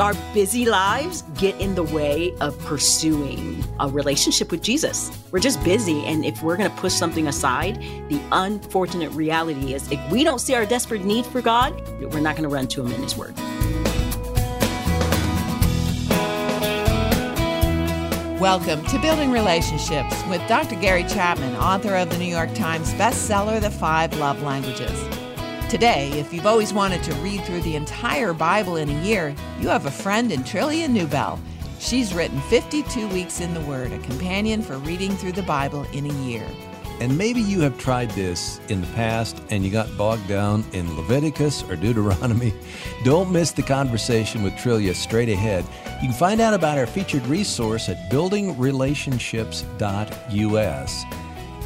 our busy lives get in the way of pursuing a relationship with Jesus. We're just busy. And if we're going to push something aside, the unfortunate reality is if we don't see our desperate need for God, we're not going to run to Him in His Word. Welcome to Building Relationships with Dr. Gary Chapman, author of the New York Times bestseller, The Five Love Languages. Today, if you've always wanted to read through the entire Bible in a year, you have a friend in Trillia Newbell. She's written 52 Weeks in the Word, a companion for reading through the Bible in a year. And maybe you have tried this in the past and you got bogged down in Leviticus or Deuteronomy. Don't miss the conversation with Trillia straight ahead. You can find out about our featured resource at buildingrelationships.us.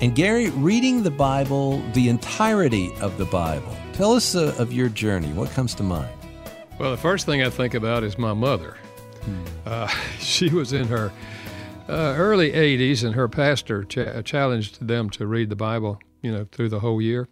And Gary, reading the Bible, the entirety of the Bible, tell us uh, of your journey. What comes to mind? Well, the first thing I think about is my mother. Hmm. Uh, she was in her uh, early 80s, and her pastor ch- challenged them to read the Bible, you know, through the whole year.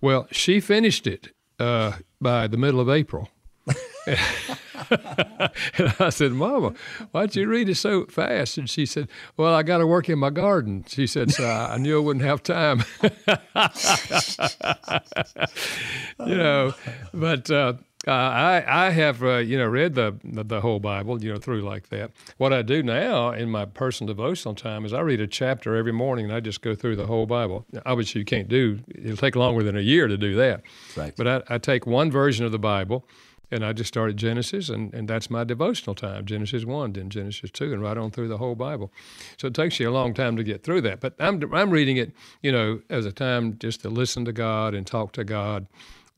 Well, she finished it uh, by the middle of April. and I said, Mama, why'd you read it so fast? And she said, Well, I got to work in my garden. She said, So I knew I wouldn't have time. you know, but uh, uh, I I have uh, you know read the the whole Bible you know through like that. What I do now in my personal devotional time is I read a chapter every morning and I just go through the whole Bible. Obviously, you can't do it'll take longer than a year to do that. Right. But I, I take one version of the Bible and I just started Genesis, and, and that's my devotional time Genesis 1, then Genesis 2, and right on through the whole Bible. So it takes you a long time to get through that. But I'm, I'm reading it, you know, as a time just to listen to God and talk to God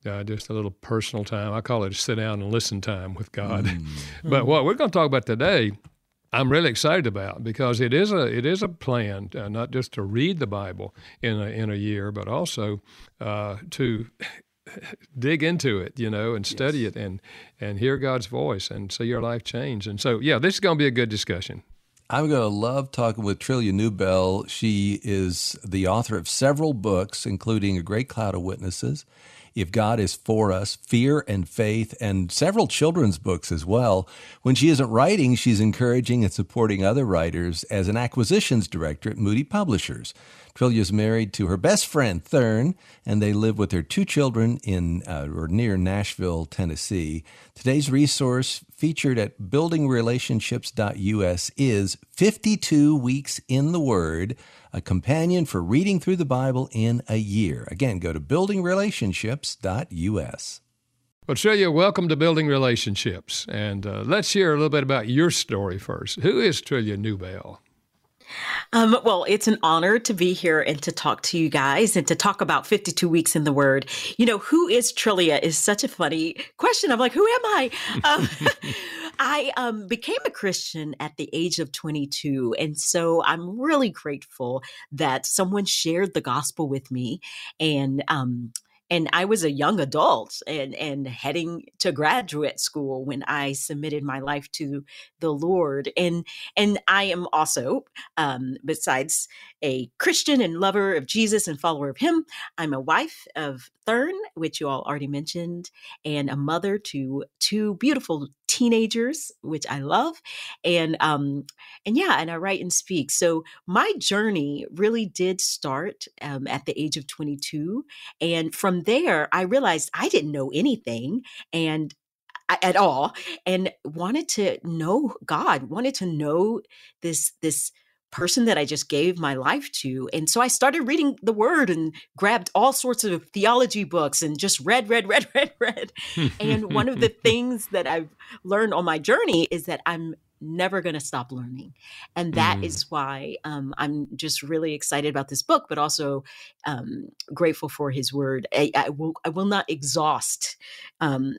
uh, just a little personal time. I call it a sit down and listen time with God. Mm. but what we're going to talk about today, I'm really excited about because it is a it is a plan uh, not just to read the Bible in a in a year, but also uh, to dig into it, you know, and study yes. it and and hear God's voice and see your life change. And so, yeah, this is going to be a good discussion. I'm going to love talking with Trillia Newbell. She is the author of several books, including A Great Cloud of Witnesses if God is for us, Fear and Faith, and several children's books as well. When she isn't writing, she's encouraging and supporting other writers as an acquisitions director at Moody Publishers. Trillia is married to her best friend, Thern, and they live with their two children in uh, or near Nashville, Tennessee. Today's resource featured at buildingrelationships.us is 52 Weeks in the Word, a companion for reading through the Bible in a year. Again, go to buildingrelationships.us. Well, Trillia, welcome to Building Relationships. And uh, let's hear a little bit about your story first. Who is Trillia Newbell? Um, well, it's an honor to be here and to talk to you guys and to talk about 52 weeks in the Word. You know, who is Trillia is such a funny question. I'm like, who am I? Um, I um, became a Christian at the age of 22. And so I'm really grateful that someone shared the gospel with me. And um, and I was a young adult and and heading to graduate school when I submitted my life to the Lord and and I am also um, besides a Christian and lover of Jesus and follower of Him, I'm a wife of Thern, which you all already mentioned, and a mother to two beautiful teenagers, which I love, and um, and yeah, and I write and speak. So my journey really did start um, at the age of 22, and from there, I realized I didn't know anything, and at all and wanted to know god wanted to know this this person that I just gave my life to. And so I started reading the word and grabbed all sorts of theology books and just read, read, read, read, read. and one of the things that I've learned on my journey is that I'm never going to stop learning. And that mm. is why um, I'm just really excited about this book, but also um, grateful for his word. I, I, will, I will not exhaust um,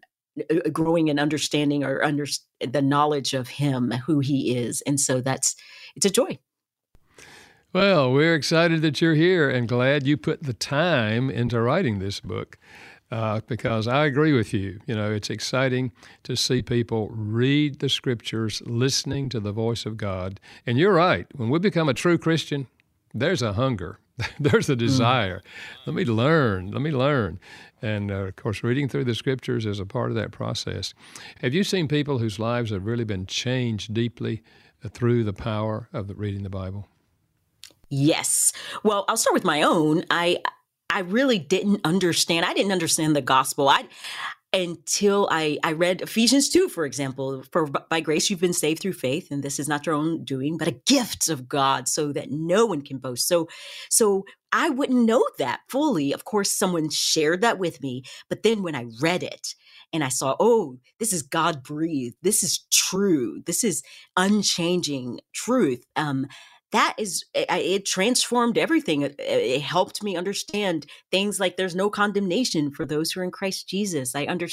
growing and understanding or under the knowledge of him, who he is. And so that's, it's a joy. Well, we're excited that you're here and glad you put the time into writing this book. Uh, because I agree with you. You know, it's exciting to see people read the scriptures, listening to the voice of God. And you're right. When we become a true Christian, there's a hunger, there's a mm. desire. Mm. Let me learn. Let me learn. And uh, of course, reading through the scriptures is a part of that process. Have you seen people whose lives have really been changed deeply uh, through the power of the, reading the Bible? Yes. Well, I'll start with my own. I I really didn't understand. I didn't understand the gospel. I until I, I read Ephesians 2, for example, for by grace you've been saved through faith, and this is not your own doing, but a gift of God, so that no one can boast. So so I wouldn't know that fully. Of course, someone shared that with me, but then when I read it and I saw, oh, this is God breathed, this is true, this is unchanging truth. Um, that is eh, it transformed everything eh, it, helped me understand things like there's no condemnation for those who are in christ jesus. I under,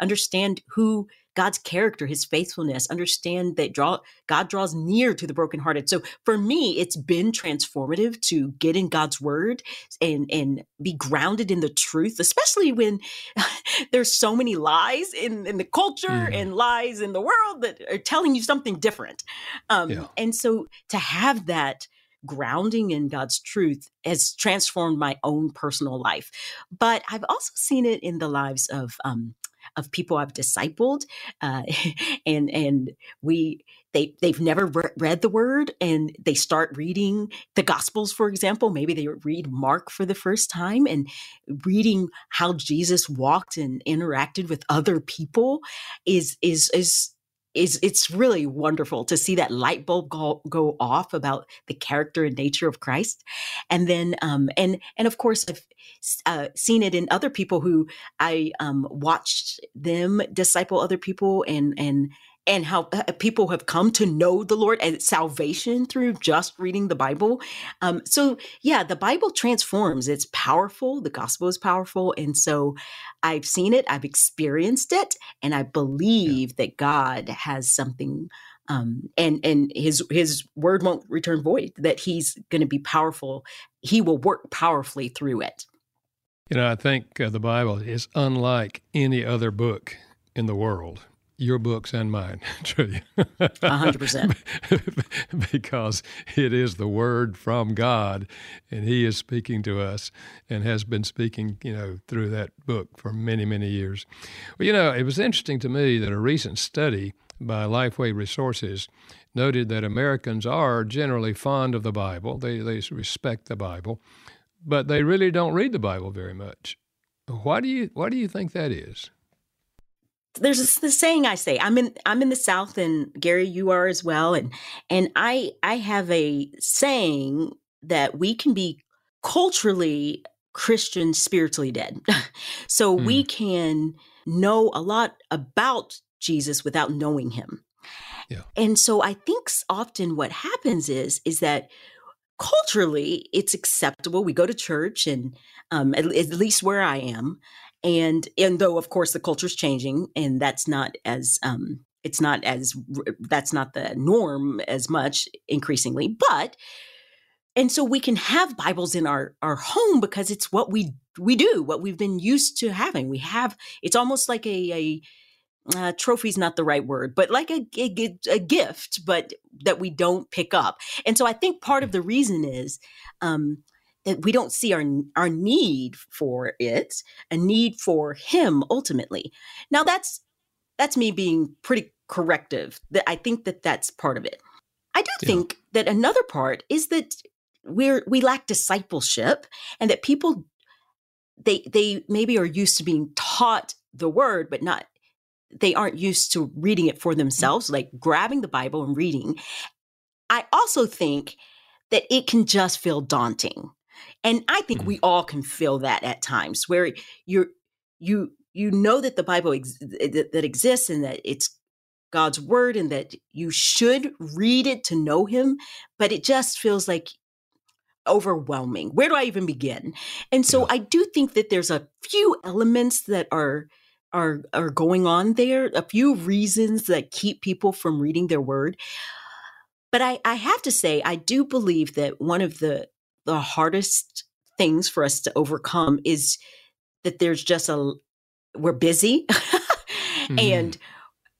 understand who God's character, his faithfulness, understand that draw God draws near to the brokenhearted. So for me, it's been transformative to get in God's word and and be grounded in the truth, especially when there's so many lies in, in the culture mm. and lies in the world that are telling you something different. Um, yeah. and so to have that grounding in God's truth has transformed my own personal life. But I've also seen it in the lives of um, of people I've discipled, uh, and and we they they've never re- read the word and they start reading the gospels for example. Maybe they read mark for the first time and reading how jesus walked and interacted with other people is is is is it's really wonderful to see that light bulb go, go off about the character and nature of Christ, and then um, and and of course I've uh, seen it in other people who I um, watched them disciple other people and and and how uh, people have come to know the Lord and salvation through just reading the Bible. Um, so, yeah, the Bible transforms. It's powerful. The gospel is powerful. And so I've seen it, I've experienced it, and I believe yeah. that God has something. Um, and and his his word won't return void. That he's going to be powerful. He will work powerfully through it. You know, I think uh, the Bible is unlike any other book in the world your books and mine, truly. hundred percent. Because it is the word from God, and He is speaking to us, and has been speaking, you know, through that book for many, many years. Well, you know, it was interesting to me that a recent study by Lifeway Resources noted that Americans are generally fond of the Bible. They they respect the Bible, but they really don't read the Bible very much. Why do you why do you think that is? There's this, this, saying I say I'm in I'm in the South and Gary you are as well and and I I have a saying that we can be culturally Christian spiritually dead. so mm. we can know a lot about Jesus without knowing him. Yeah. And so I think often what happens is is that culturally it's acceptable we go to church and um, at, at least where I am and and though of course the culture is changing and that's not as um it's not as that's not the norm as much increasingly but and so we can have bibles in our our home because it's what we we do what we've been used to having we have it's almost like a a uh, trophy's not the right word, but like a, a, a, gift, but that we don't pick up. And so I think part of the reason is um, we don't see our our need for it, a need for him ultimately. Now that's that's me being pretty corrective. That I think that that's part of it. I do yeah. think that another part is that we're we lack discipleship and that people they they maybe are used to being taught the word but not they aren't used to reading it for themselves mm-hmm. like grabbing the bible and reading i also think that it can just feel daunting and I think mm-hmm. we all can feel that at times where you're you you know that the Bible ex- that, that exists and that it's God's word and that you should read it to know him, but it just feels like overwhelming. Where do I even begin? And so. I do think that there's a few elements that are are are going on there, a few reasons that keep people from reading their word. But I, I have to say, I do believe that one of the the hardest things for us to overcome is that there's just a we're busy mm-hmm. and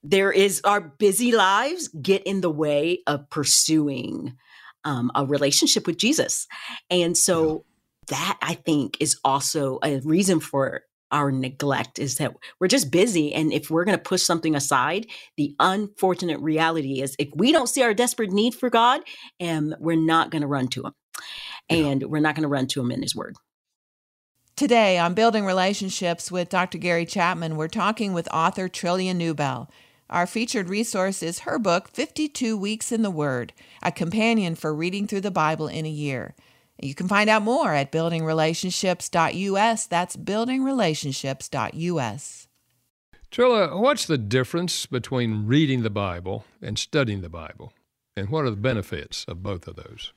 there is our busy lives get in the way of pursuing um, a relationship with Jesus. And so that I think is also a reason for our neglect is that we're just busy. And if we're going to push something aside, the unfortunate reality is if we don't see our desperate need for God, and um, we're not going to run to Him. And yeah. we're not going to run to Him in His Word. Today on Building Relationships with Dr. Gary Chapman, we're talking with author Trillia Newbell. Our featured resource is her book, 52 Weeks in the Word, a companion for reading through the Bible in a year. You can find out more at buildingrelationships.us. That's buildingrelationships.us. Trillia, what's the difference between reading the Bible and studying the Bible? And what are the benefits of both of those?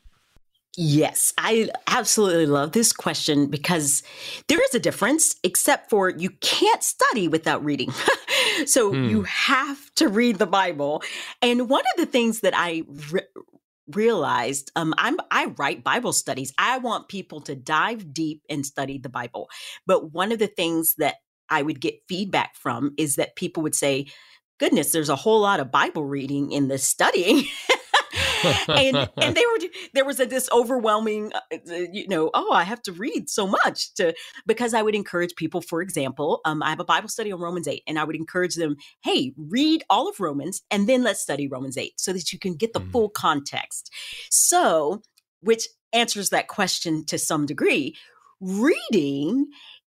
Yes, I absolutely love this question because there is a difference, except for you can't study without reading. so hmm. you have to read the Bible. And one of the things that I re- realized um, I'm I write Bible studies. I want people to dive deep and study the Bible. But one of the things that I would get feedback from is that people would say, "Goodness, there's a whole lot of Bible reading in the studying." and and they were there was a this overwhelming uh, uh, you know oh I have to read so much to because I would encourage people for example um, I have a Bible study on Romans 8 and I would encourage them hey read all of Romans and then let's study Romans 8 so that you can get the mm. full context so which answers that question to some degree reading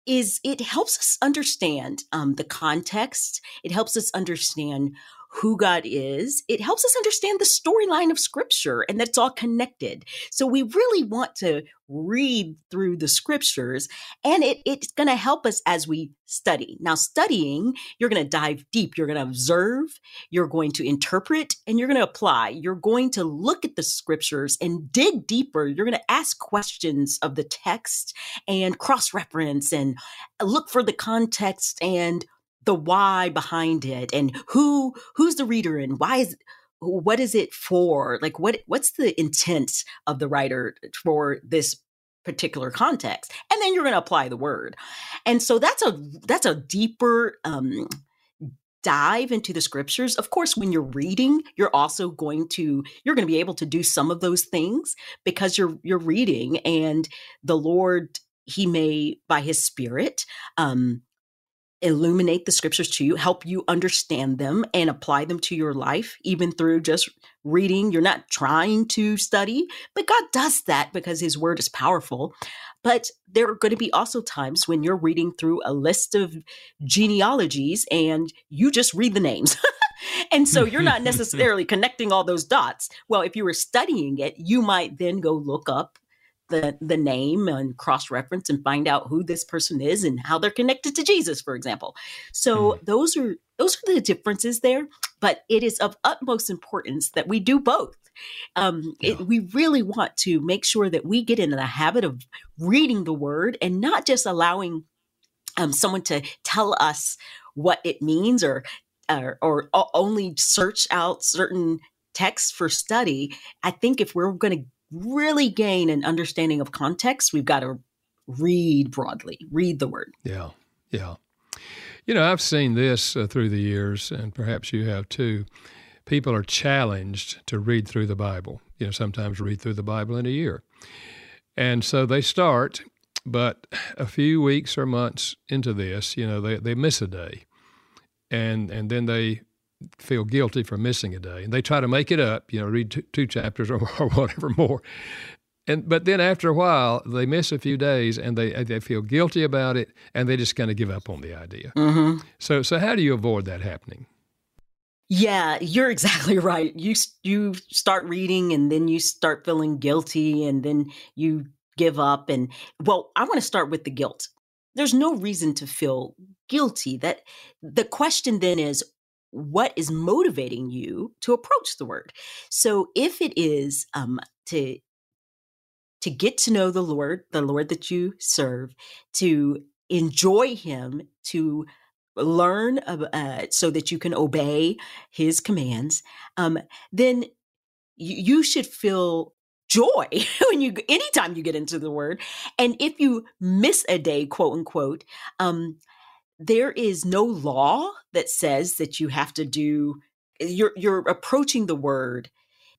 is it helps us understand um, the context it helps us understand who God is, it helps us understand the storyline of scripture and that it's all connected. So we really want to read through the scriptures and it, it's going to help us as we study. Now, studying, you're going to dive deep, you're going to observe, you're going to interpret, and you're going to apply. You're going to look at the scriptures and dig deeper. You're going to ask questions of the text and cross reference and look for the context and the why behind it and who who's the reader and why is what is it for? Like what what's the intent of the writer for this particular context? And then you're going to apply the word. And so that's a that's a deeper um dive into the scriptures. Of course when you're reading you're also going to you're going to be able to do some of those things because you're you're reading and the lord he may by his spirit um illuminate the scriptures to you, help you understand them and apply them to your life, even through just reading. You're not trying to study, but God does that because His word is powerful. But there are going to be also times when you're reading through a list of genealogies and you just read the names. and so you're not necessarily connecting all those dots. Well, if you were studying it, you might then go look up the the name and cross reference and find out who this person is and how they're connected to Jesus, for example. So mm. those are those are the differences there. But it is of utmost importance that we do both. Um, yeah. it, we really want to make sure that we get into the habit of reading the word and not just allowing um, someone to tell us what it means or or, or only search out certain texts for study. I think if we're going to really gain an understanding of context, we've got to read broadly, read the word. Yeah, yeah. You know, I've seen this uh, through the years, and perhaps you have too. People are challenged to read through the Bible. You know, sometimes read through the Bible in a year. And so they start, but a few weeks or months into this, you know, they, they miss a day. And, and then they feel guilty for missing a day, and they try to make it up. You know, read two, two chapters or, or, whatever more. And but then after a while, they miss a few days, and they they feel guilty about it, and they just kind of give up on the idea. Mm-hmm. So so how do you avoid that happening? Yeah, you're exactly right. You you start reading, and then you start feeling guilty, and then you give up. And well, I want to start with the guilt there's no reason to feel guilty that the question then is what is motivating you to approach the word. So if it is um, to to get to know the lord the lord that you serve to enjoy him to learn uh, so that you can obey his commands um, then you, you should feel joy when you anytime you get into the word. And if you miss a day quote unquote um there is no law that says that you have to do you're you're approaching the word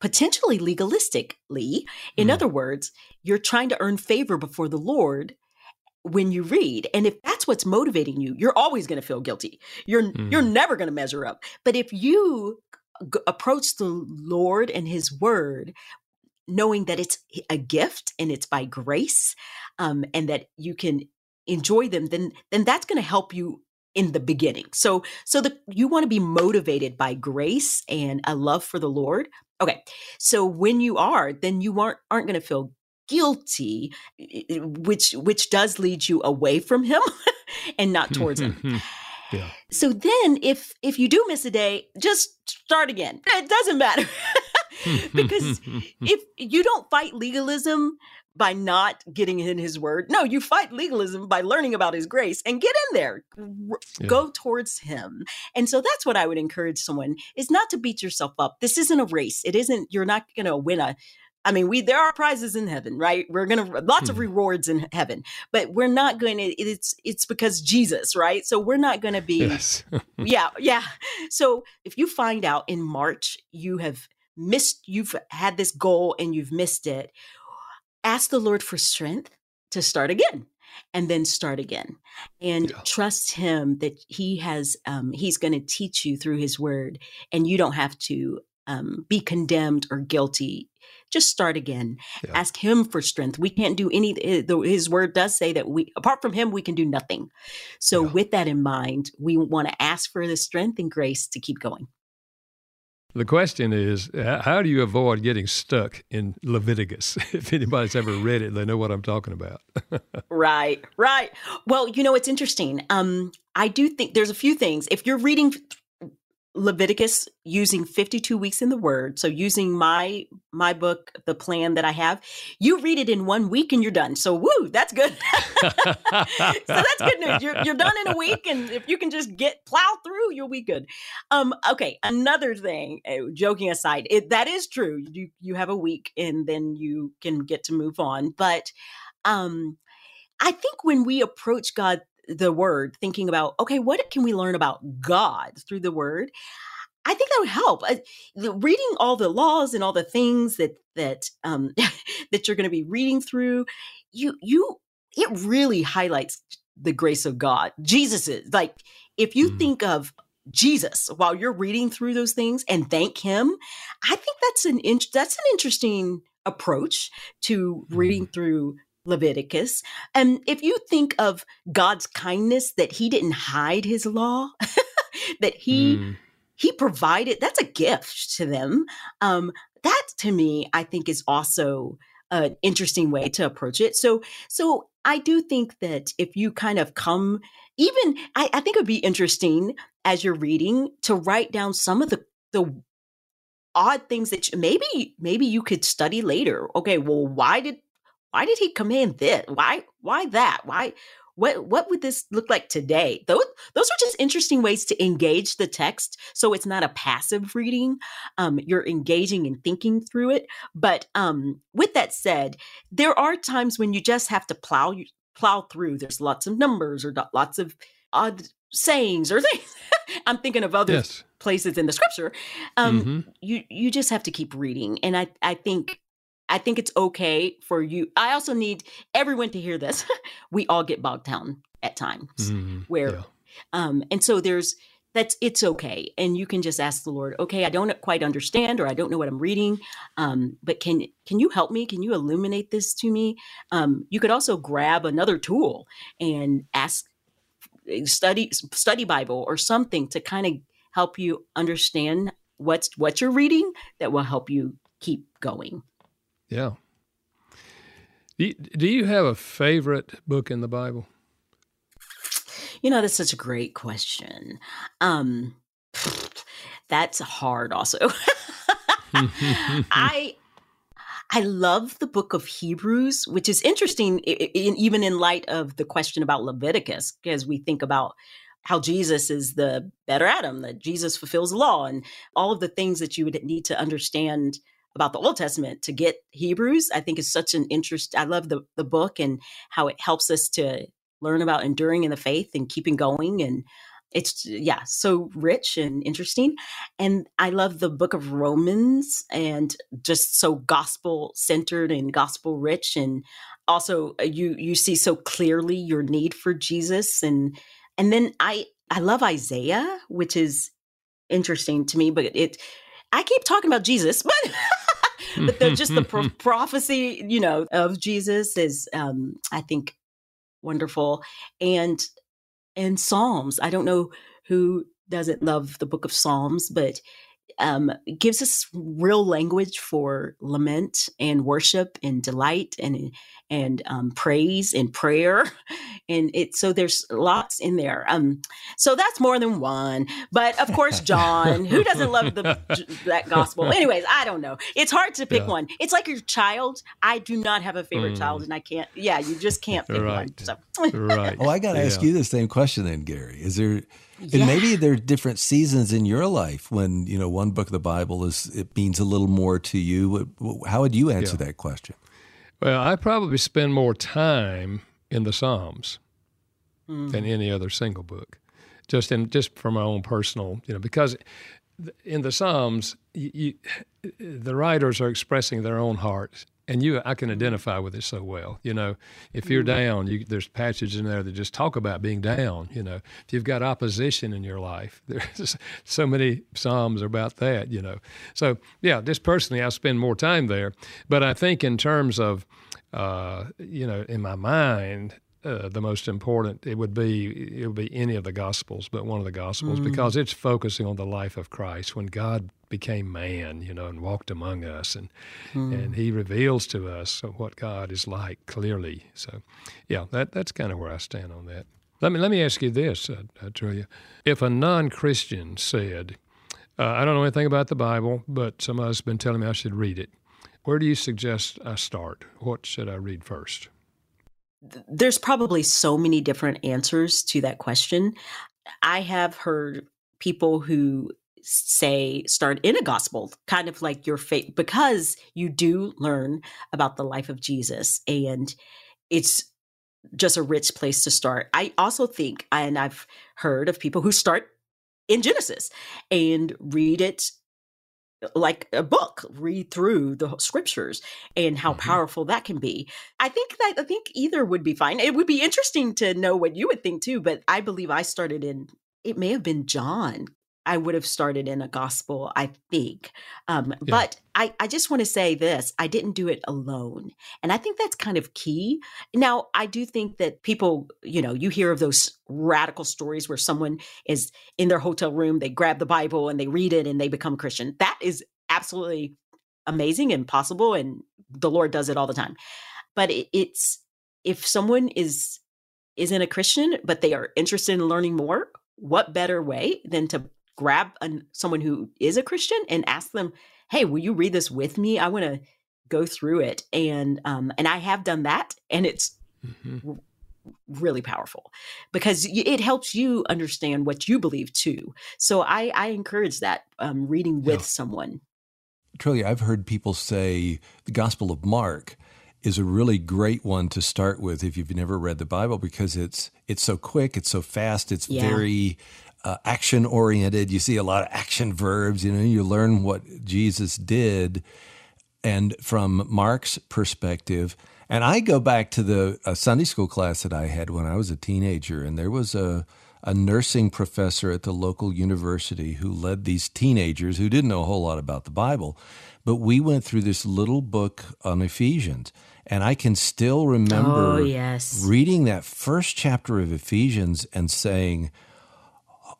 potentially legalistically. In mm. other words, you're trying to earn favor before the Lord when you read and if that's what's motivating you you're always going to feel guilty you're mm. you're never going to measure up but if you g- approach the lord and his word knowing that it's a gift and it's by grace um, and that you can enjoy them then then that's going to help you in the beginning. So so the you want to be motivated by grace and a love for the lord. Okay so when you are then you aren't aren't going to feel guilty which which does lead you away from him and not towards him. Yeah. so then if if you do miss a day just start again. It doesn't matter. Because if you don't fight legalism by not getting in his word. No, you fight legalism by learning about his grace and get in there. Yeah. Go towards him. And so that's what I would encourage someone is not to beat yourself up. This isn't a race. It isn't you're not going to win a I mean, we there are prizes in heaven, right? We're gonna lots of hmm. rewards in heaven, but we're not going to. It's it's because Jesus, right? So we're not going to be. Yes. yeah, yeah. So if you find out in March you have missed, you've had this goal and you've missed it, ask the Lord for strength to start again and then start again and yeah. trust him that he has um, he's going to teach you through his word and you don't have to um, be condemned or guilty just start again yeah. ask him for strength we can't do any eh, his word does say that we apart from him we can do nothing so yeah. with that in mind we want to ask for the strength and grace to keep going the question is, how do you avoid getting stuck in Leviticus? if anybody's ever read it, they know what I'm talking about. right, right. Well, you know, it's interesting. Um, I do think there's a few things. If you're reading Leviticus using 52 weeks in the word. So using my my book, the plan that I have, you read it in one week and you're done. So woo, that's good. so that's good news. You're you're done in a week and if you can just get plow through, you'll be good. Um okay, another thing, uh, joking aside, it, that is true. You you have a week and then you can get to move on, but um I think when we approach God the word, thinking about, okay, what can we learn about God through the word? I think that would help. Uh, reading all the laws and all the things that that um, that you're going to be reading through, you you it really highlights the grace of God. Jesus is like if you mm. think of Jesus while you're reading through those things and thank Him, I think that's an in, that's an interesting approach to reading mm. through Leviticus. And if you think of God's kindness that he didn't hide his law, that he mm. he provided, that's a gift to them. Um, that to me, I think is also an interesting way to approach it. So so I do think that if you kind of come even I, I think it would be interesting as you're reading to write down some of the the odd things that you, maybe maybe you could study later. Okay, well, why did why did he command this? Why why that? Why what what would this look like today? Those those are just interesting ways to engage the text, so it's not a passive reading. Um, you're engaging and thinking through it. But um, with that said, there are times when you just have to plow plow through. There's lots of numbers or lots of odd sayings or things. I'm thinking of other yes. places in the scripture. Um, mm-hmm. You you just have to keep reading, and I I think I think it's okay for you. I also need everyone to hear this. we all get bogged down at times mm, where, yeah. um, and so there's that's it's okay, and you can just ask the Lord. Okay, I don't quite understand, or I don't know what I'm reading, um, but can can you help me? Can you illuminate this to me? Um, you could also grab another tool and ask study study Bible or something to kind of help you understand what's what you're reading that will help you keep going. Yeah. Do you have a favorite book in the Bible? You know, that's such a great question. Um, that's hard also. I I love the book of Hebrews, which is interesting in, even in light of the question about Leviticus, because we think about how Jesus is the better Adam, that Jesus fulfills the law, and all of the things that you would need to understand about the Old Testament to get Hebrews, I think is such an interest. I love the, the book and how it helps us to learn about enduring in the faith and keeping going. And it's yeah so rich and interesting and i love the book of romans and just so gospel centered and gospel rich and also uh, you you see so clearly your need for jesus and and then i i love isaiah which is interesting to me but it i keep talking about jesus but but the, just the pro- prophecy you know of jesus is um i think wonderful and and Psalms. I don't know who doesn't love the book of Psalms, but um, gives us real language for lament and worship and delight and and um, praise and prayer, and it. So there's lots in there. Um, so that's more than one. But of course, John, who doesn't love the that gospel? Anyways, I don't know. It's hard to pick yeah. one. It's like your child. I do not have a favorite mm. child, and I can't. Yeah, you just can't pick right. one. So. right. Oh, I got to yeah. ask you the same question then, Gary. Is there yeah. And maybe there are different seasons in your life when, you know, one book of the Bible is, it means a little more to you. How would you answer yeah. that question? Well, I probably spend more time in the Psalms mm. than any other single book, just in just for my own personal, you know, because in the Psalms, you, you, the writers are expressing their own hearts and you I can identify with it so well. You know, if you're mm-hmm. down, you, there's passages in there that just talk about being down. You know, if you've got opposition in your life, there's so many psalms about that. You know, so yeah, just personally, I spend more time there. But I think in terms of, uh, you know, in my mind, uh, the most important it would be it would be any of the gospels but one of the gospels mm. because it's focusing on the life of christ when god became man you know and walked among us and mm. and he reveals to us what god is like clearly. So yeah that that's kind of where i stand on that. Let me let me ask you this uh, uh, if a non-christian said uh, i don't know anything about the bible but somebody's been telling me i should read it where do you suggest i start? What should i read first? There's probably so many different answers to that question. I have heard people who say start in a gospel, kind of like your faith, because you do learn about the life of Jesus and it's just a rich place to start. I also think, and I've heard of people who start in Genesis and read it like a book read through the scriptures and how mm-hmm. powerful that can be i think that i think either would be fine it would be interesting to know what you would think too but i believe i started in it may have been john I would have started in a gospel, I think. Um, yeah. But I, I just want to say this I didn't do it alone. And I think that's kind of key. Now, I do think that people, you know, you hear of those radical stories where someone is in their hotel room, they grab the Bible and they read it and they become Christian. That is absolutely amazing and possible. And the Lord does it all the time. But it, it's, if someone is isn't a Christian, but they are interested in learning more, what better way than to grab an, someone who is a Christian and ask them, "Hey, will you read this with me? I want to go through it." And um, and I have done that, and it's mm-hmm. r- really powerful because it helps you understand what you believe too. So I I encourage that um, reading with yeah. someone. Trillia, I've heard people say the Gospel of Mark is a really great one to start with if you've never read the Bible because it's it's so quick, it's so fast, it's yeah. very uh, action oriented. You see a lot of action verbs. You know, you learn what Jesus did, and from Mark's perspective. And I go back to the Sunday school class that I had when I was a teenager, and there was a a nursing professor at the local university who led these teenagers who didn't know a whole lot about the Bible. But we went through this little book on Ephesians. And I can still remember oh, yes. reading that first chapter of Ephesians and saying,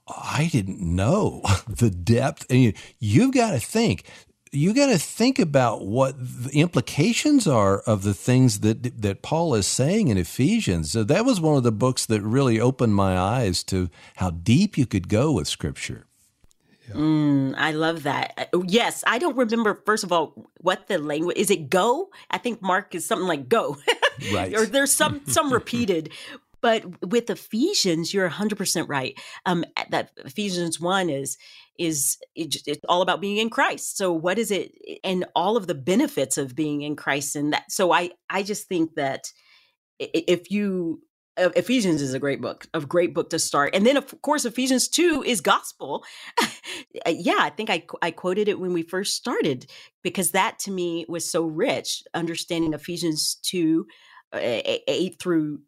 I didn't know the depth. And you, you've got to think. You got to think about what the implications are of the things that that Paul is saying in Ephesians. So that was one of the books that really opened my eyes to how deep you could go with Scripture. Yeah. Mm, I love that. Uh, yes, I don't remember. First of all, what the language is? It go? I think Mark is something like go, right? or there's some some repeated. But with Ephesians, you're 100% right. Um, that Ephesians 1 is is it's all about being in Christ. So what is it and all of the benefits of being in Christ and that so I I just think that if you Ephesians is a great book, a great book to start. And then, of course, Ephesians 2 is gospel. yeah, I think I, I quoted it when we first started because that to me was so rich, understanding Ephesians 2, uh, 8 through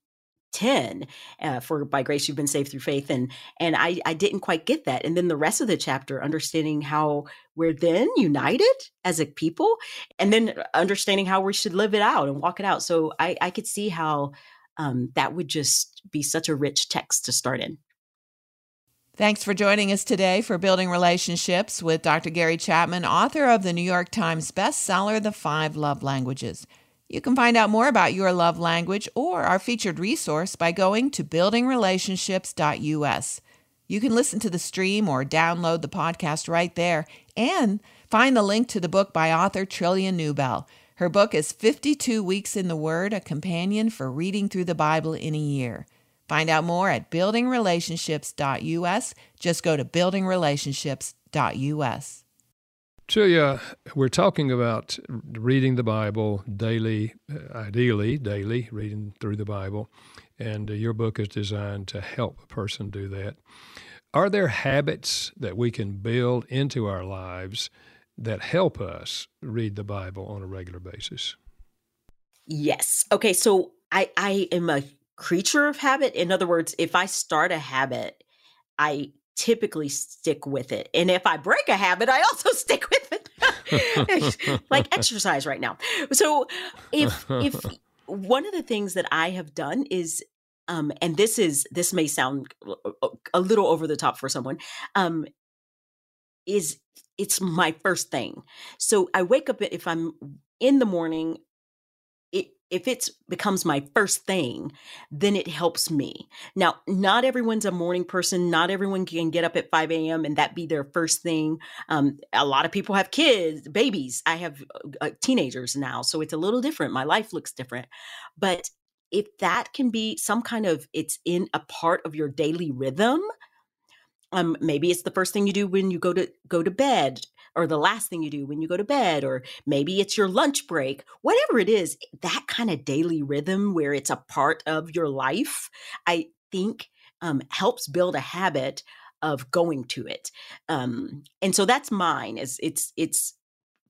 10 uh, for by grace you've been saved through faith and and I I didn't quite get that and then the rest of the chapter understanding how we're then united as a people and then understanding how we should live it out and walk it out so I I could see how um, that would just be such a rich text to start in. Thanks for joining us today for Building Relationships with Dr. Gary Chapman, author of the New York Times bestseller, The Five Love Languages. You can find out more about your love language or our featured resource by going to buildingrelationships.us. You can listen to the stream or download the podcast right there and find the link to the book by author Trillia Newbell. Her book is 52 Weeks in the Word, a companion for reading through the Bible in a year. Find out more at buildingrelationships.us. Just go to buildingrelationships.us. Trillia, we're talking about reading the Bible daily, uh, ideally daily, reading through the Bible, and uh, your book is designed to help a person do that. Are there habits that we can build into our lives that help us read the Bible on a regular basis? Yes. Okay, so I I am a creature of habit. In other words, if I start a habit, I typically stick with it. And if I break a habit, I also stick with it. like exercise right now. So if if one of the things that I have done is um and this is this may sound a little over the top for someone um is it's my first thing. So I wake up if I'm in the morning, if it becomes my first thing, then it helps me. Now, not everyone's a morning person. Not everyone can get up at 5 a.m. and that be their first thing. Um, a lot of people have kids, babies. I have uh, uh teenagers now, so it's a little different. My life looks different. But if that can be some kind of, it's in a part of your daily rhythm, um, maybe it's the first thing you do when you go to go to bed or the last thing you do when you go to bed or maybe it's your lunch break whatever it is that kind of daily rhythm where it's a part of your life i think um, helps build a habit of going to it um, and so that's mine is it's it's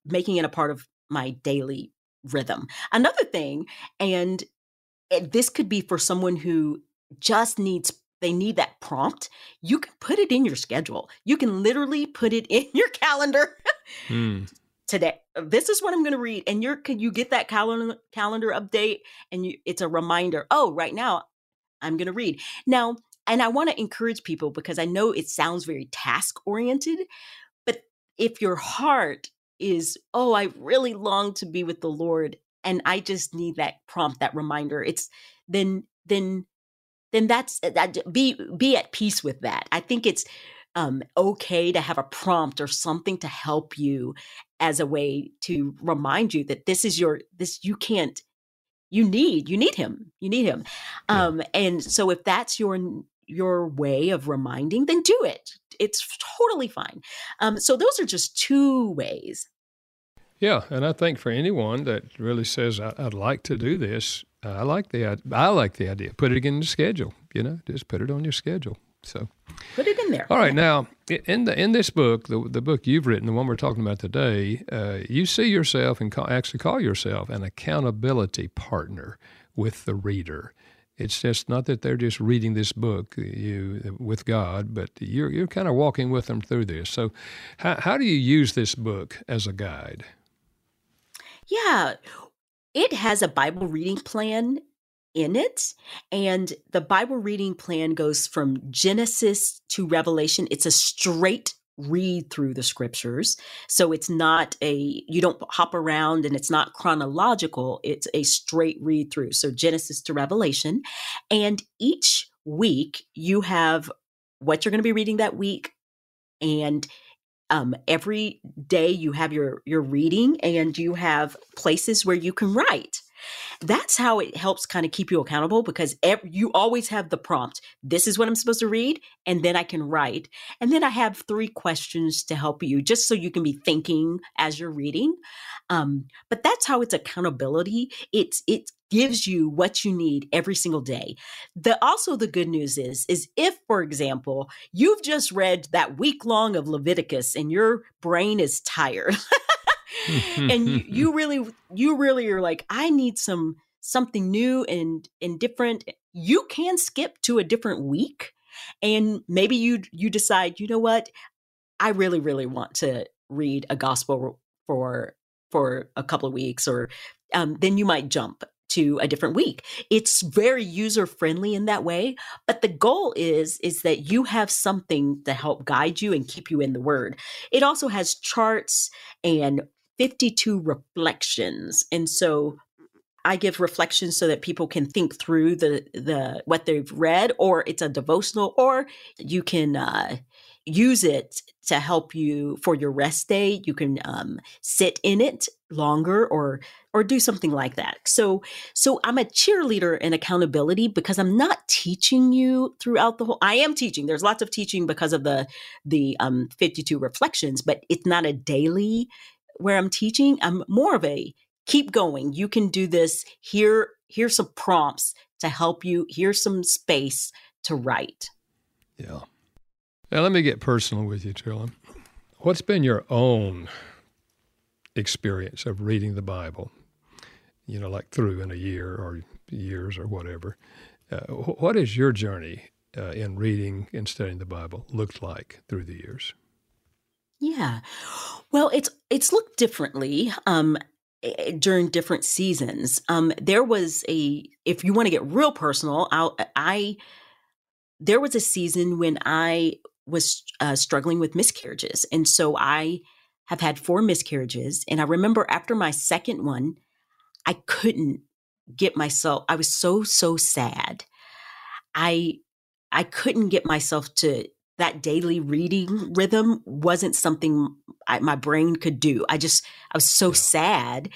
making it a part of my daily rhythm. Another thing and this could be for someone who just needs they need that prompt, you can put it in your schedule. You can literally put it in your calendar. mm. Today, this is what I'm going to read, and you're can you get that calendar calendar update, and you, it's a reminder. Oh, right now, I'm going to read now, and I want to encourage people because I know it sounds very task oriented, but if your heart is, oh, I really long to be with the Lord, and I just need that prompt, that reminder, it's then then then that's uh, that be be at peace with that. I think it's um, okay to have a prompt or something to help you as a way to remind you that this is your this you can't you need you need him you need him yeah. um and so if that's your your way of reminding then do it it's totally fine um so those are just two ways yeah and i think for anyone that really says i'd like to do this I like the I like the idea. Put it in the schedule. You know, just put it on your schedule. So put it in there. All right, now in the in this book, the the book you've written, the one we're talking about today, uh, you see yourself and call, actually call yourself an accountability partner with the reader. It's just not that they're just reading this book you with God, but you're you're kind of walking with them through this. So, how how do you use this book as a guide? Yeah. It has a Bible reading plan in it. And the Bible reading plan goes from Genesis to Revelation. It's a straight read through the scriptures. So it's not a, you don't hop around and it's not chronological. It's a straight read through. So Genesis to Revelation. And each week you have what you're going to be reading that week. And um, every day you have your your reading and you have places where you can write that's how it helps kind of keep you accountable because you always have the prompt. This is what I'm supposed to read, and then I can write. And then I have three questions to help you, just so you can be thinking as you're reading. Um, but that's how it's accountability. It's it gives you what you need every single day. The also the good news is is if for example, you've just read that week long of Leviticus and your brain is tired. and you, you really you really are like I need some something new and and different. You can skip to a different week and maybe you you decide, you know what? I really really want to read a gospel for for a couple of weeks or um, then you might jump to a different week. It's very user friendly in that way, but the goal is is that you have something to help guide you and keep you in the word. It also has charts and 52 reflections. And so I give reflections so that people can think through the the what they've read or it's a devotional or you can uh use it to help you for your rest day. You can um, sit in it longer or or do something like that. So so I'm a cheerleader in accountability because I'm not teaching you throughout the whole I am teaching. There's lots of teaching because of the the um 52 reflections, but it's not a daily where I'm teaching. I'm more of a keep going. You can do this. Here here's some prompts to help you. Here's some space to write. Yeah. Now, let me get personal with you, Trillia. What's been your own experience of reading the Bible? You know, like through in a year or years or whatever. Uh, what has your journey uh, in reading and studying the Bible looked like through the years? Yeah, well, it's it's looked differently um, during different seasons. Um, there was a, if you want to get real personal, I'll, I there was a season when I was uh, struggling with miscarriages. And so I have had four miscarriages. And I remember after my second one, I couldn't get myself, I was so, so sad. I, I couldn't get myself to that daily reading rhythm wasn't something I, my brain could do. I just, I was so sad.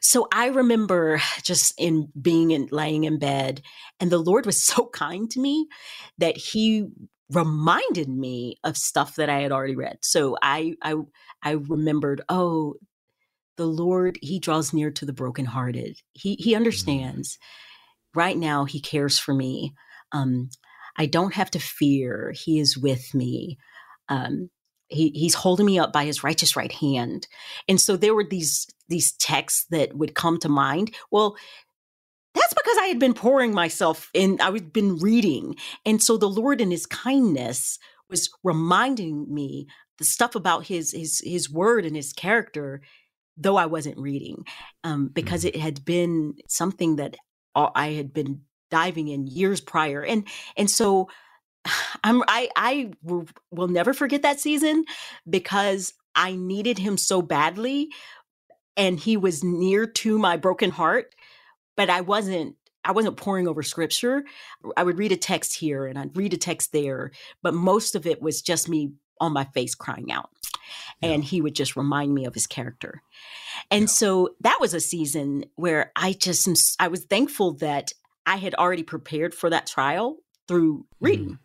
So I remember just in being in laying in bed, and the Lord was so kind to me that He reminded me of stuff that I had already read. So I I I remembered, oh, the Lord, he draws near to the brokenhearted. He he mm-hmm. understands. Mm-hmm. Right now he cares for me. Um, I don't have to fear. He is with me. Um, he, he's holding me up by his righteous right hand. And so there were these these texts that would come to mind. Well, that's because I had been pouring myself in, I had been reading. And so the Lord in his kindness was reminding me the stuff about his his his word and his character, though I wasn't reading, um, because mm-hmm. it had been something that I had been diving in years prior. And and so I'm I I will, will never forget that season because I needed him so badly and he was near to my broken heart but I wasn't I wasn't pouring over scripture. I would read a text here and I'd read a text there, but most of it was just me on my face crying out. Yeah. And he would just remind me of his character. And yeah. so that was a season where I just I was thankful that I had already prepared for that trial through mm-hmm. reading. Mm.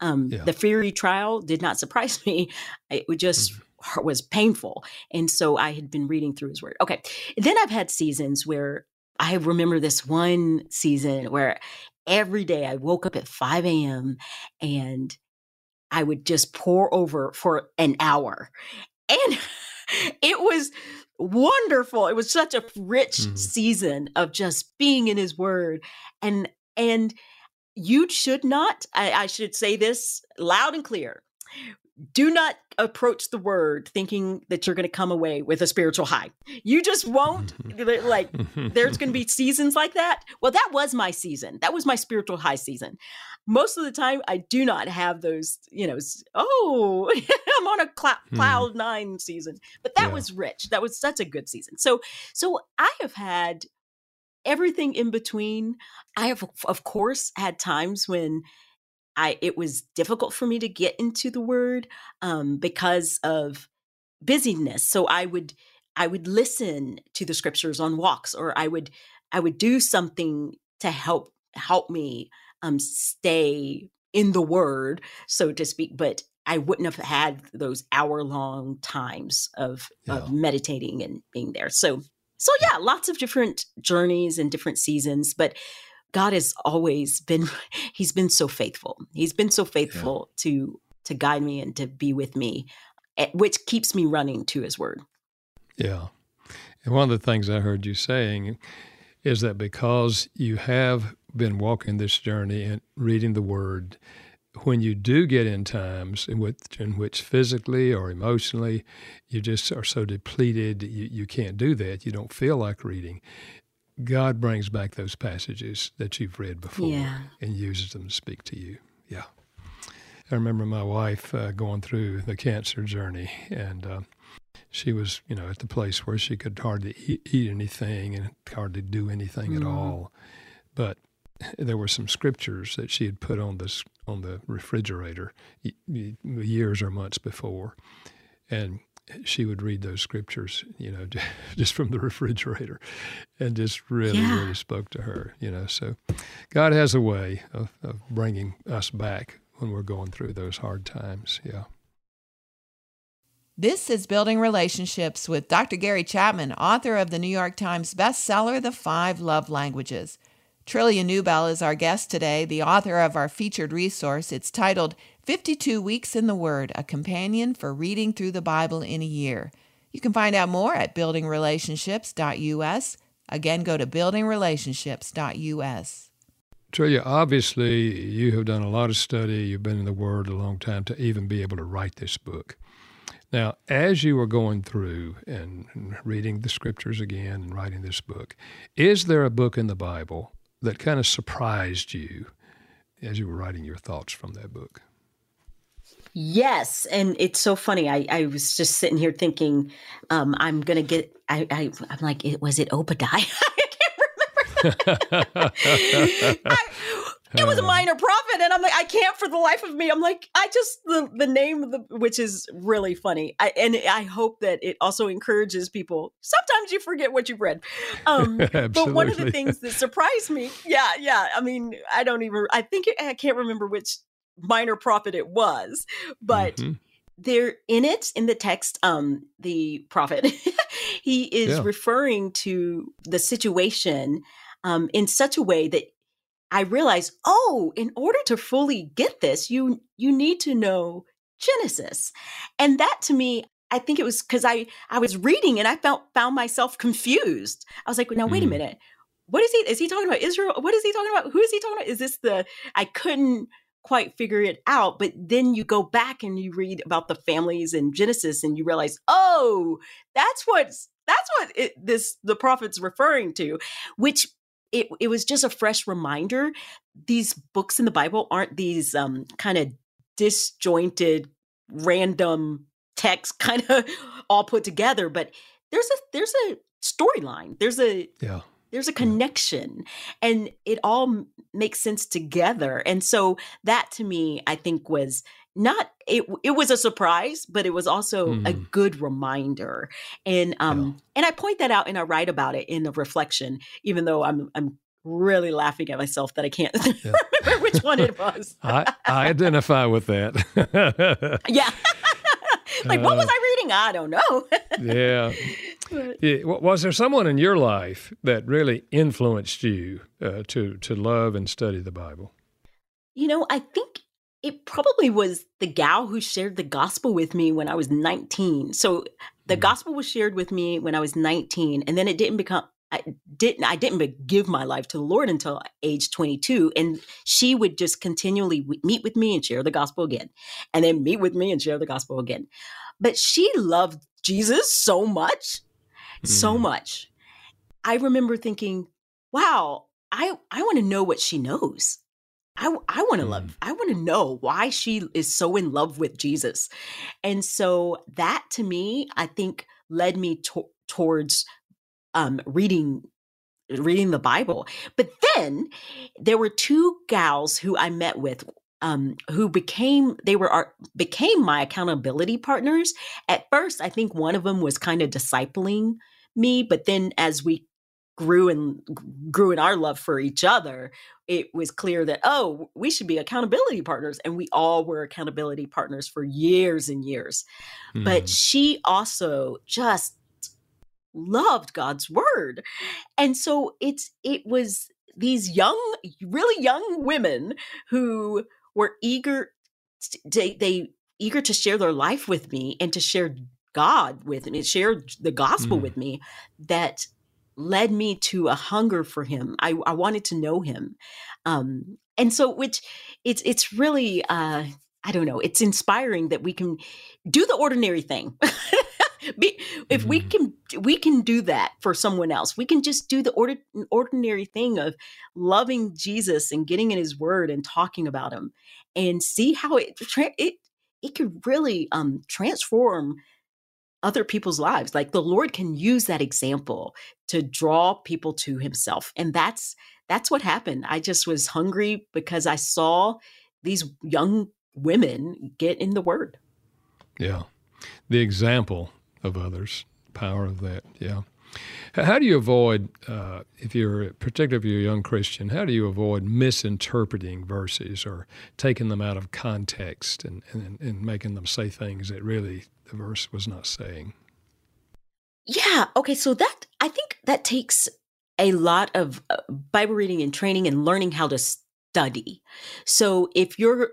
Um, yeah. The Fury trial did not surprise me. It just mm. was painful. And so I had been reading through his word. Okay. Then I've had seasons where I remember this one season where every day I woke up at 5 a.m. and I would just pour over for an hour. And it was wonderful. It was such a rich mm-hmm. season of just being in his word. And and you should not, I, I should say this loud and clear do not approach the word thinking that you're going to come away with a spiritual high. You just won't. like, there's going to be seasons like that. Well, that was my season. That was my spiritual high season. Most of the time, I do not have those, you know, oh, I'm on a cl- hmm. cloud nine season. But that yeah. was rich. That was such a good season. So, so I have had everything in between. I have, of course, had times when I it was difficult for me to get into the word um, because of busyness. So I would I would listen to the scriptures on walks, or I would I would do something to help help me um, stay in the word, so to speak. But I wouldn't have had those hour long times of, yeah. of meditating and being there. So, so yeah, lots of different journeys and different seasons, but God has always been, he's been so faithful. He's been so faithful yeah. to, to guide me and to be with me, eh, which keeps me running to his word. Yeah. And one of the things I heard you saying is that because you have been walking this journey and reading the word, when you do get in times in which, in which physically or emotionally you just are so depleted you, you can't do that, you don't feel like reading, God brings back those passages that you've read before yeah. and uses them to speak to you. Yeah. I remember my wife uh, going through the cancer journey, and uh, she was, you know, at the place where she could hardly eat, eat anything and hardly do anything mm. at all. But there were some scriptures that she had put on this on the refrigerator years or months before, and she would read those scriptures, you know, just from the refrigerator, and just really, yeah. really spoke to her, you know. So, God has a way of, of bringing us back when we're going through those hard times. Yeah. This is Building Relationships with Dr. Gary Chapman, author of the New York Times bestseller, The Five Love Languages. Trillia Newbell is our guest today, the author of our featured resource. It's titled 52 Weeks in the Word, a companion for reading through the Bible in a year. You can find out more at buildingrelationships.us. Again, go to buildingrelationships.us. Trillia, obviously, you have done a lot of study. You've been in the Word a long time to even be able to write this book. Now, as you were going through and reading the scriptures again and writing this book, is there a book in the Bible that kind of surprised you as you were writing your thoughts from that book? Yes, and it's so funny. I, I was just sitting here thinking, um, I'm gonna get. I, I am like, was it Obadiah? I can't remember. I, it was a minor prophet and i'm like i can't for the life of me i'm like i just the the name of the which is really funny I, and i hope that it also encourages people sometimes you forget what you've read um but one of the things that surprised me yeah yeah i mean i don't even i think it, i can't remember which minor prophet it was but mm-hmm there in it in the text um the prophet he is yeah. referring to the situation um in such a way that I realized, oh, in order to fully get this, you you need to know Genesis. And that to me, I think it was because I I was reading and I felt found myself confused. I was like, now wait mm. a minute. What is he? Is he talking about Israel? What is he talking about? Who is he talking about? Is this the I couldn't quite figure it out. But then you go back and you read about the families in Genesis and you realize, oh, that's what that's what it, this the prophet's referring to, which it, it was just a fresh reminder. These books in the Bible aren't these um, kind of disjointed, random texts, kind of all put together, but there's a there's a storyline. There's a yeah there's a connection and it all makes sense together and so that to me i think was not it it was a surprise but it was also mm. a good reminder and um yeah. and i point that out and i write about it in the reflection even though i'm i'm really laughing at myself that i can't yeah. remember which one it was I, I identify with that yeah like what was uh, i reading i don't know yeah. Yeah was there someone in your life that really influenced you uh, to to love and study the bible you know i think it probably was the gal who shared the gospel with me when I was 19. So the mm. gospel was shared with me when I was 19 and then it didn't become I didn't I didn't give my life to the Lord until age 22 and she would just continually meet with me and share the gospel again and then meet with me and share the gospel again. But she loved Jesus so much, so much. I remember thinking, wow, I I want to know what she knows. I, I want to mm. love, I want to know why she is so in love with Jesus. And so that to me, I think led me to- towards um, reading reading the Bible. But then there were two gals who I met with um, who became they were our, became my accountability partners. At first, I think one of them was kind of discipling me, but then as we grew and grew in our love for each other, it was clear that oh, we should be accountability partners, and we all were accountability partners for years and years. Mm. But she also just loved God's word, and so it's it was these young, really young women who were eager. They, they eager to share their life with me and to share God with me, shared the gospel mm. with me that led me to a hunger for him. I, I wanted to know him. Um, and so which it's it's really uh I don't know, it's inspiring that we can do the ordinary thing. Be, if mm-hmm. we can we can do that for someone else we can just do the ordi- ordinary thing of loving jesus and getting in his word and talking about him and see how it it it could really um transform other people's lives. Like the Lord can use that example to draw people to himself. And that's that's what happened. I just was hungry because I saw these young women get in the word. Yeah. The example of others, power of that. Yeah. How do you avoid, uh, if you're, particularly if you're a young Christian, how do you avoid misinterpreting verses or taking them out of context and, and, and making them say things that really the verse was not saying. Yeah. Okay. So that, I think that takes a lot of uh, Bible reading and training and learning how to study. So if you're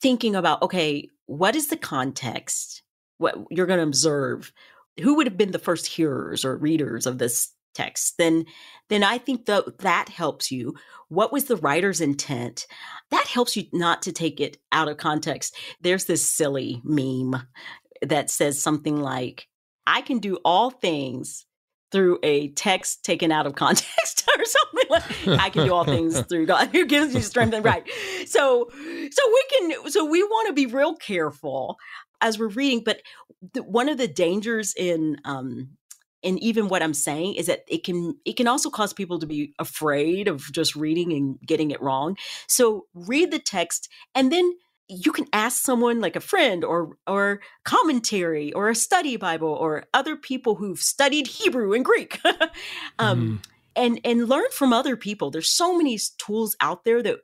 thinking about, okay, what is the context? What you're going to observe? Who would have been the first hearers or readers of this text? Then, then I think that that helps you. What was the writer's intent? That helps you not to take it out of context. There's this silly meme that says something like, I can do all things through a text taken out of context or something like I can do all things through God who gives you strength and right. So so we can so we want to be real careful as we're reading but the, one of the dangers in um and even what I'm saying is that it can it can also cause people to be afraid of just reading and getting it wrong. So read the text and then you can ask someone like a friend or or commentary or a study bible or other people who've studied hebrew and greek um, mm. and and learn from other people there's so many tools out there that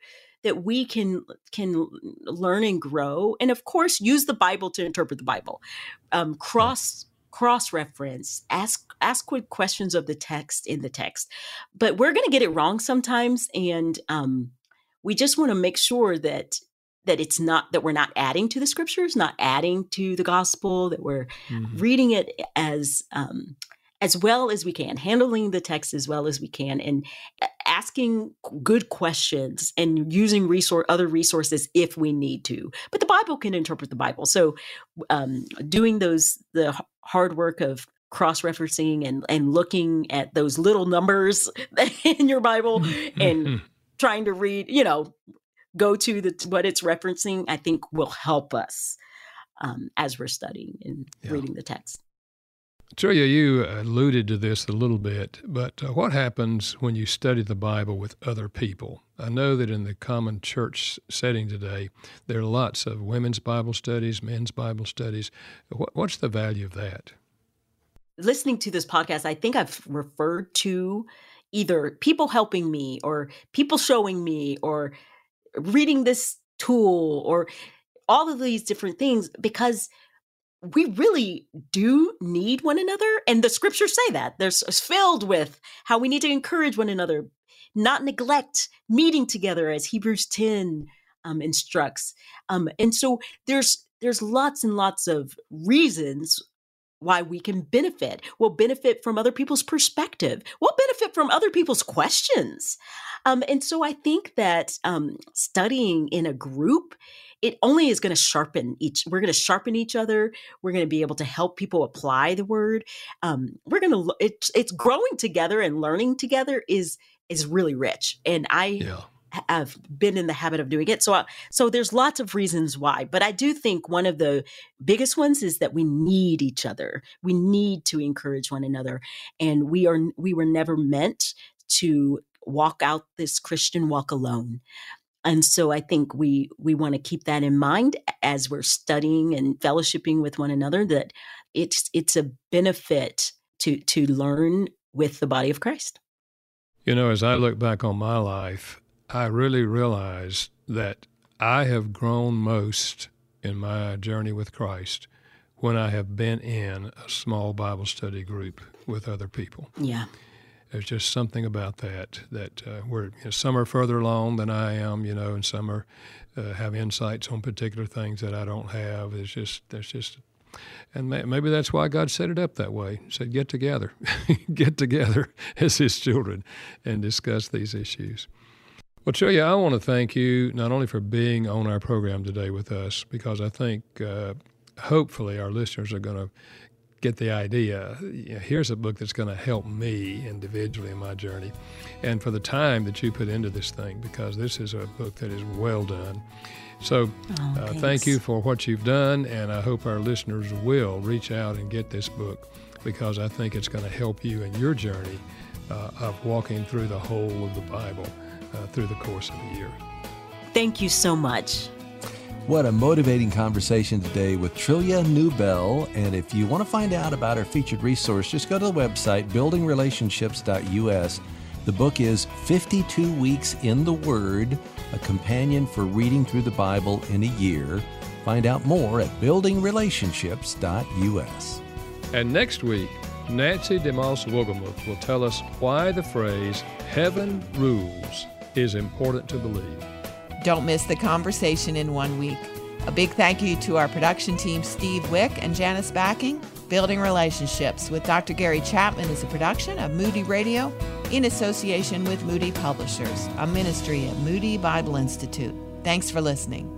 that we can can learn and grow and of course use the bible to interpret the bible. Um, cross cross reference ask ask quick questions of the text in the text. But we're going to get it wrong sometimes and um, we just want to make sure that that it's not that we're not adding to the scriptures, not adding to the gospel, that we're mm-hmm. reading it as um, as well as we can, handling the text as well as we can, and asking good questions and using resource other resources if we need to. But the Bible can interpret the Bible, so um, doing those the hard work of cross referencing and and looking at those little numbers in your Bible and trying to read, you know, go to the what it's referencing, I think will help us um, as we're studying and yeah. reading the text. Trillia, you alluded to this a little bit, but uh, what happens when you study the Bible with other people? I know that in the common church setting today, there are lots of women's Bible studies, men's Bible studies. What, what's the value of that? Listening to this podcast, I think I've referred to either people helping me or people showing me or reading this tool or all of these different things because we really do need one another and the scriptures say that there's filled with how we need to encourage one another not neglect meeting together as hebrews 10 um, instructs um, and so there's there's lots and lots of reasons why we can benefit. We'll benefit from other people's perspective. We'll benefit from other people's questions. Um, and so I think that um, studying in a group, it only is going to sharpen each. We're going to sharpen each other. We're going to be able to help people apply the word. Um, we're going to. It's it's growing together and learning together is is really rich. And I. Yeah have been in the habit of doing it. So, uh, so there's lots of reasons why, but I do think one of the biggest ones is that we need each other. We need to encourage one another, and we are we were never meant to walk out this Christian walk alone. And so I think we we want to keep that in mind as we're studying and fellowshipping with one another that it's it's a benefit to to learn with the body of Christ. You know, as I look back on my life, I really realize that I have grown most in my journey with Christ when I have been in a small Bible study group with other people. Yeah. There's just something about that that uh, where you know, some are further along than I am, you know, and some are uh, have insights on particular things that I don't have. It's just there's just and maybe that's why God set it up that way. He said, "Get together, get together as His children, and discuss these issues." Well, Trillia, I want to thank you not only for being on our program today with us, because I think uh, hopefully our listeners are going to get the idea. You know, here's a book that's going to help me individually in my journey, and for the time that you put into this thing, because this is a book that is well done. So, oh, uh, thank you for what you've done, and I hope our listeners will reach out and get this book because I think it's going to help you in your journey uh, of walking through the whole of the Bible uh, through the course of the year. Thank you so much. What a motivating conversation today with Trillia Newbell. And if you want to find out about our featured resource, just go to the website, buildingrelationships.us. The book is 52 Weeks in the Word, a companion for reading through the Bible in a year. Find out more at buildingrelationships.us. And next week, Nancy DeMoss Wolgemuth will tell us why the phrase heaven rules is important to believe. Don't miss the conversation in one week. A big thank you to our production team, Steve Wick and Janice Backing. Building Relationships with Dr. Gary Chapman is a production of Moody Radio in association with Moody Publishers, a ministry at Moody Bible Institute. Thanks for listening.